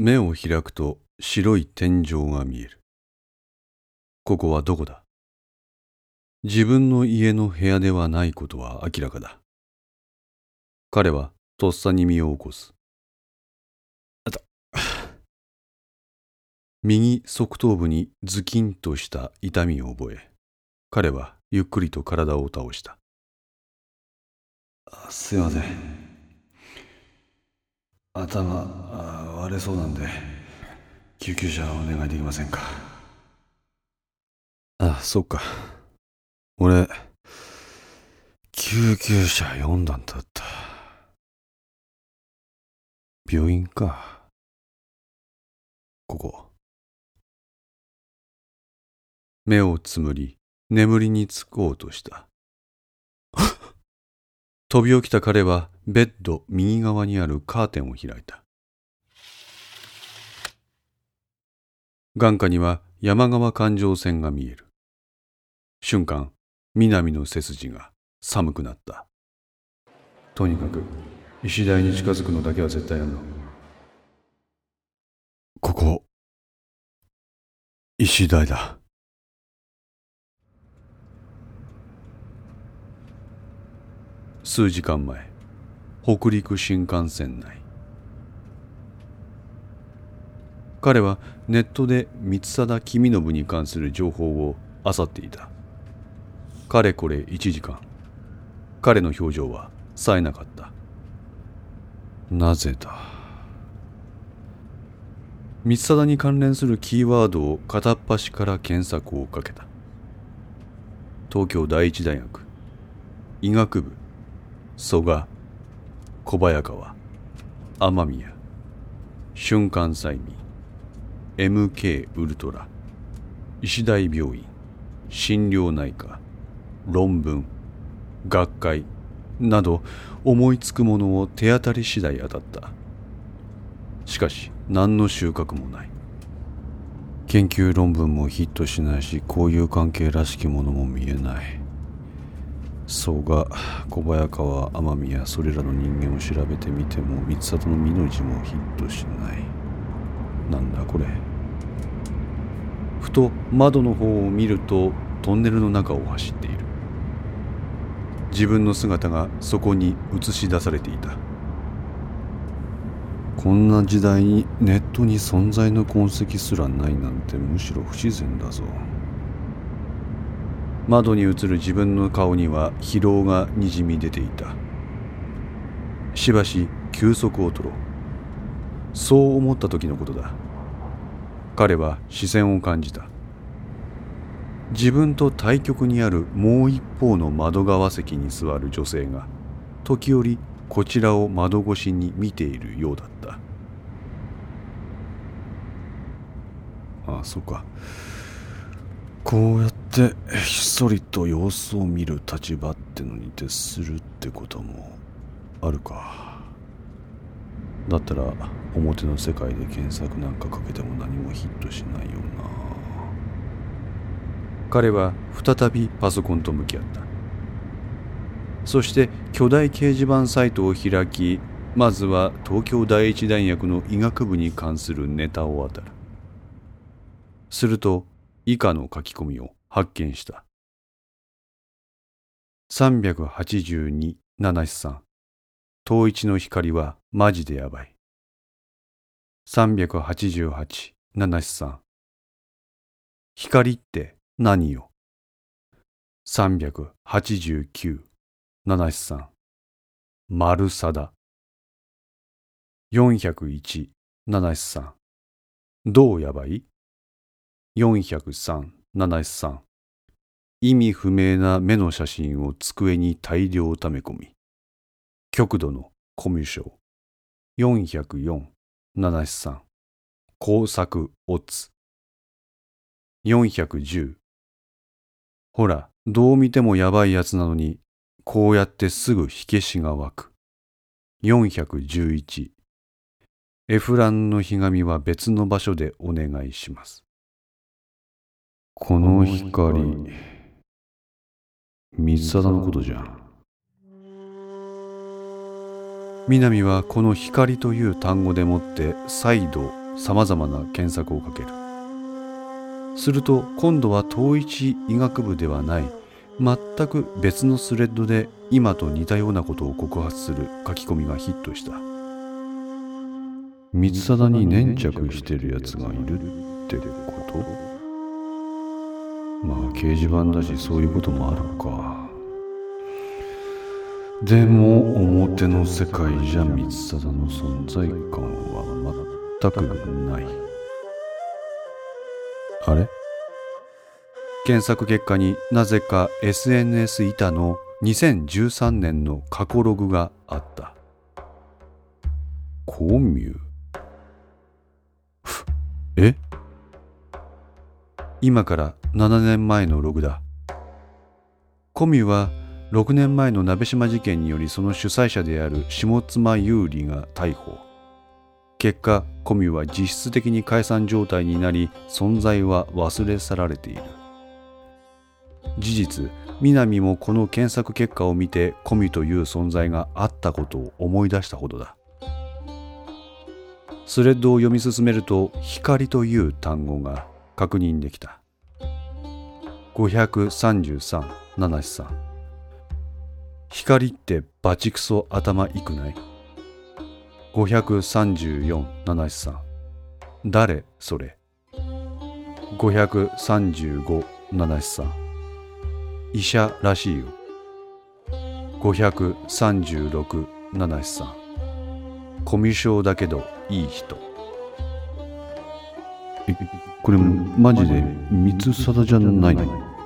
目を開くと白い天井が見える。ここはどこだ？自分の家の部屋ではないことは明らかだ。彼はとっさに身を起こす。あた。右側頭部にズキンとした痛みを覚え、彼はゆっくりと体を倒した。すいません。頭割れそうなんで、救急車お願いできませんか？あ、そっか。俺、救急車呼んだんだった。病院か。ここ。目をつむり、眠りにつこうとした。飛び起きた彼はベッド右側にあるカーテンを開いた。眼下には山川環状線が見える。瞬間、南の背筋が寒くなった。とにかく、石台に近づくのだけは絶対やめろ。ここ、石台だ。数時間前北陸新幹線内彼はネットで三貞公信に関する情報を漁っていた。かれこれ1時間。彼の表情は冴えなかった。なぜだ？三貞に関連するキーワードを片っ端から検索をかけた。東京第一大学。医学部。蘇我。小早川。雨宮。瞬間催眠。MK ウルトラ医大病院心療内科論文学会など思いつくものを手当たり次第当たった。しかし何の収穫もない。研究論文もヒットしないしこういう関係らしきものも見えない。そうが小早川天宮それらの人間を調べてみても三里の身の字もヒットしない。なんだこれ。ふと窓の方を見るとトンネルの中を走っている。自分の姿がそこに映し出されていた。こんな時代にネットに存在の痕跡すらないなんてむしろ不自然だぞ。窓に映る自分の顔には疲労がにじみ出ていた。しばし休息を取ろう。そう思った時のことだ。彼は視線を感じた。自分と対極にあるもう一方の窓側席に座る女性が時折こちらを窓越しに見ているようだった。ああそうか。こうやってひっそりと様子を見る立場ってのに徹するってこともあるか。だったら表の世界で検索なんかかけても何もヒットしないよな。彼は再びパソコンと向き合った。そして巨大掲示板サイトを開きまずは東京第一大学の医学部に関するネタを当たる。すると以下の書き込みを発見した。382七七三。統一の光はマジでやばい。388七七三。光って何よ ?389 七七三。丸さだ。401七七三。どうやばい？403、703意味不明な目の写真を机に大量溜め込み。極度のコミュ障。404、703工作オツ410ほらどう見てもやばいやつなのにこうやってすぐ火消しが湧く。411エフランのひがみは別の場所でお願いします。この光水貞のことじゃん南はこの光という単語でもって再度さまざまな検索をかける。すると今度は統一医学部ではない全く別のスレッドで今と似たようなことを告発する書き込みがヒットした。光貞に粘着してるやつがいるってこと？まあ掲示板だしそういうこともあるか。でも表の世界じゃ光貞の存在感は全くない。あれ？検索結果になぜか SNS 板の2013年の過去ログがあった。コミュえ？今から7年前のログだ。コミュは6年前の鍋島事件によりその主催者である下妻優里が逮捕。結果コミュは実質的に解散状態になり存在は忘れ去られている。事実南もこの検索結果を見てコミュという存在があったことを思い出したほどだ。スレッドを読み進めると光という単語が確認できた。533七七。さん光ってバチクソ頭いくない？534七七さん誰それ？535七七さん医者らしいよ。536七七さんコミュ障だけどいい人。えこれマジで光貞じゃないの？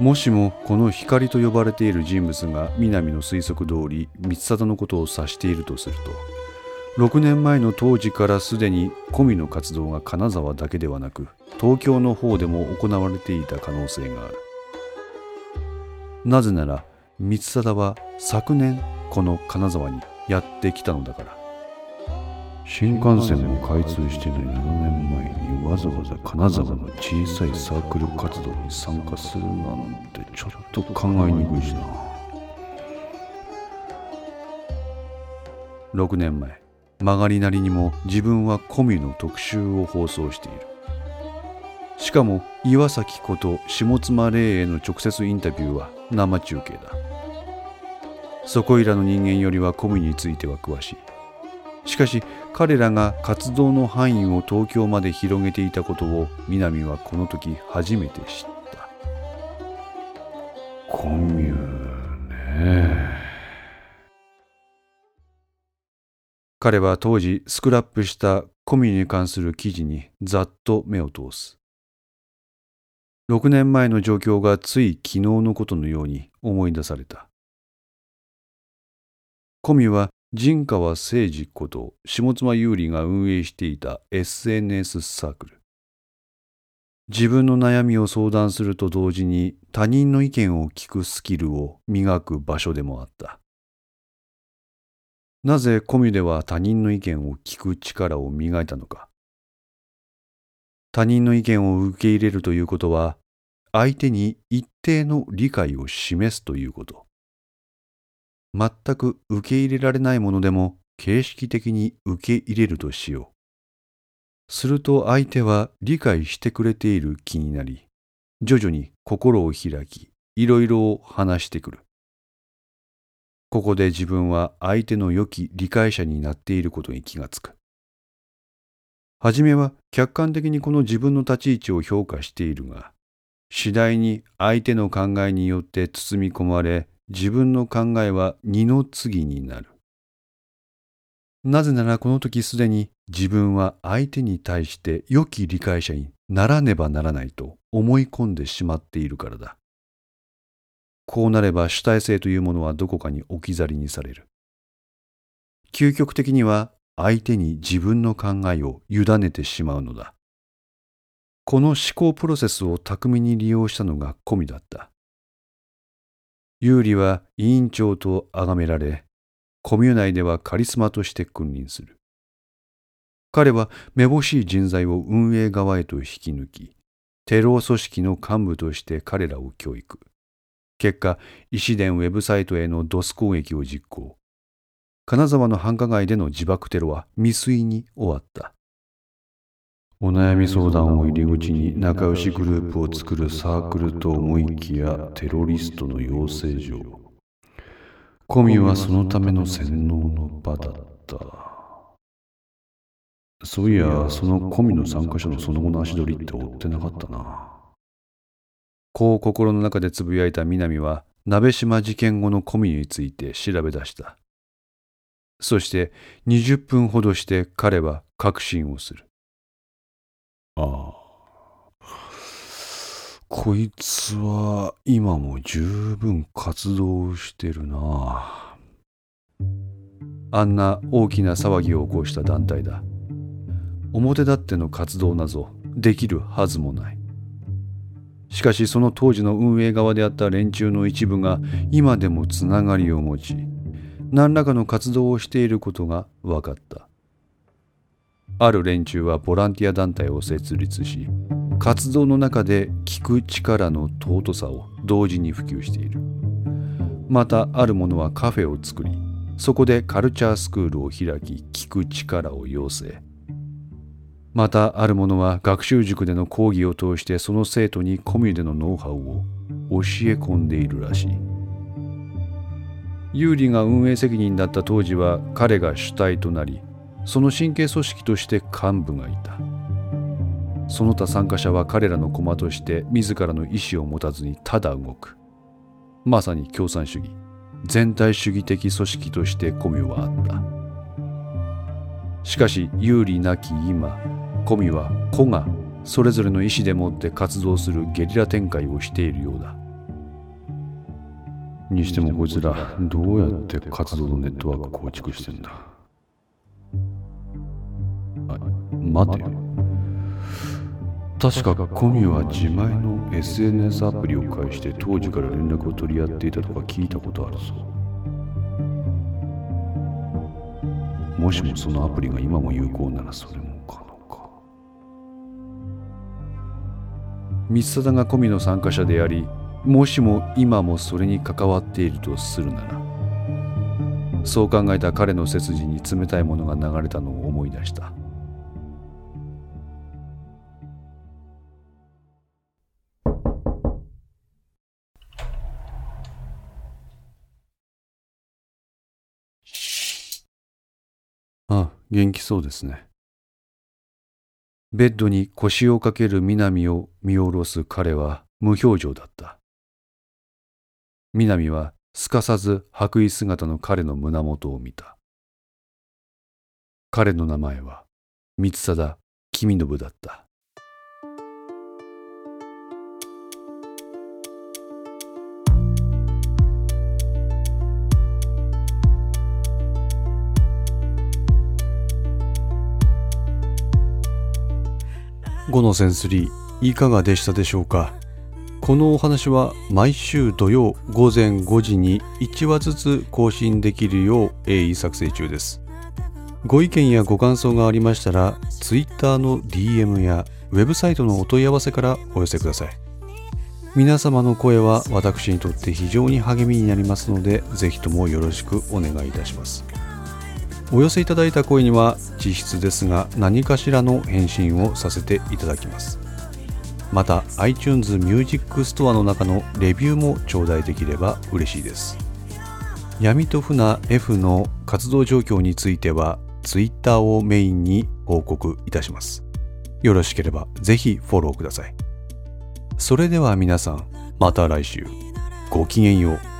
もしもこの光と呼ばれている人物が南の推測通り光貞のことを指しているとすると6年前の当時からすでにコミの活動が金沢だけではなく東京の方でも行われていた可能性がある。なぜなら光貞は昨年この金沢にやってきたのだから。新幹線も開通してない7年前にわざわざ金沢の小さいサークル活動に参加するなんてちょっと考えにくいしな。6年前曲がりなりにも自分はコミュの特集を放送している。しかも岩崎こと下妻霊への直接インタビューは生中継だ。そこいらの人間よりはコミュについては詳しい。しかし彼らが活動の範囲を東京まで広げていたことを南はこの時初めて知った。コミューね彼は当時スクラップしたコミュに関する記事にざっと目を通す。6年前の状況がつい昨日のことのように思い出された。コミュは陣川誠二こと下妻優里が運営していた SNS サークル。自分の悩みを相談すると同時に他人の意見を聞くスキルを磨く場所でもあった。なぜコミュでは他人の意見を聞く力を磨いたのか。他人の意見を受け入れるということは相手に一定の理解を示すということ。全く受け入れられないものでも形式的に受け入れるとしよう。すると相手は理解してくれている気になり、徐々に心を開き、いろいろを話してくる。ここで自分は相手の良き理解者になっていることに気がつく。はじめは客観的にこの自分の立ち位置を評価しているが、次第に相手の考えによって包み込まれ、自分の考えは二の次になる。なぜならこの時すでに自分は相手に対して良き理解者にならねばならないと思い込んでしまっているからだ。こうなれば主体性というものはどこかに置き去りにされる。究極的には相手に自分の考えを委ねてしまうのだ。この思考プロセスを巧みに利用したのがコミだった。有利は委員長と崇められ、コミュ内ではカリスマとして君臨する。彼はめぼしい人材を運営側へと引き抜き、テロ組織の幹部として彼らを教育。結果、石伝ウェブサイトへのドス攻撃を実行。金沢の繁華街での自爆テロは未遂に終わった。お悩み相談を入り口に仲良しグループを作るサークルと思いきやテロリストの養成所。コミはそのための洗脳の場だった。そういや、そのコミの参加者のその後の足取りって追ってなかったな。こう心の中でつぶやいた南は、鍋島事件後のコミについて調べ出した。そして20分ほどして彼は確信をする。あ。こいつは今も十分活動してるな。あんな大きな騒ぎを起こした団体だ。表立っての活動なぞできるはずもない。しかしその当時の運営側であった連中の一部が今でもつながりを持ち何らかの活動をしていることが分かったある連中はボランティア団体を設立し活動の中で聞く力の尊さを同時に普及している。またある者はカフェを作りそこでカルチャースクールを開き聞く力を養成またある者は学習塾での講義を通してその生徒にコミュでのノウハウを教え込んでいるらしい。有利が運営責任だった当時は彼が主体となりその神経組織として幹部がいた。その他参加者は彼らの駒として自らの意思を持たずにただ動く。まさに共産主義。全体主義的組織としてコミュはあった。しかし有利なき今コミュは個がそれぞれの意思でもって活動するゲリラ展開をしているようだ。にしてもこいつらどうやって活動のネットワーク構築してんだ。待てよ。確かコミは自前の SNS アプリを介して当時から連絡を取り合っていたとか聞いたことあるぞ。もしもそのアプリが今も有効ならそれも可能か。三貞がコミの参加者でありもしも今もそれに関わっているとするならそう考えた彼の背筋に冷たいものが流れたのを思い出した。元気そうですねベッドに腰をかける南を見下ろす彼は無表情だった南はすかさず白衣姿の彼の胸元を見た。彼の名前は三貞君信だった。5のセンスリーいかがでしたでしょうか？このお話は毎週土曜午前5時に1話ずつ更新できるよう鋭意作成中です。ご意見やご感想がありましたら Twitter の DM やウェブサイトのお問い合わせからお寄せください。皆様の声は私にとって非常に励みになりますのでぜひともよろしくお願いいたします。お寄せいただいた声には実質ですが何かしらの返信をさせていただきます。また iTunes Music Store の中のレビューも頂戴できれば嬉しいです。闇と船 F の活動状況については Twitter をメインに報告いたします。よろしければぜひフォローください。それでは皆さんまた来週。ごきげんよう。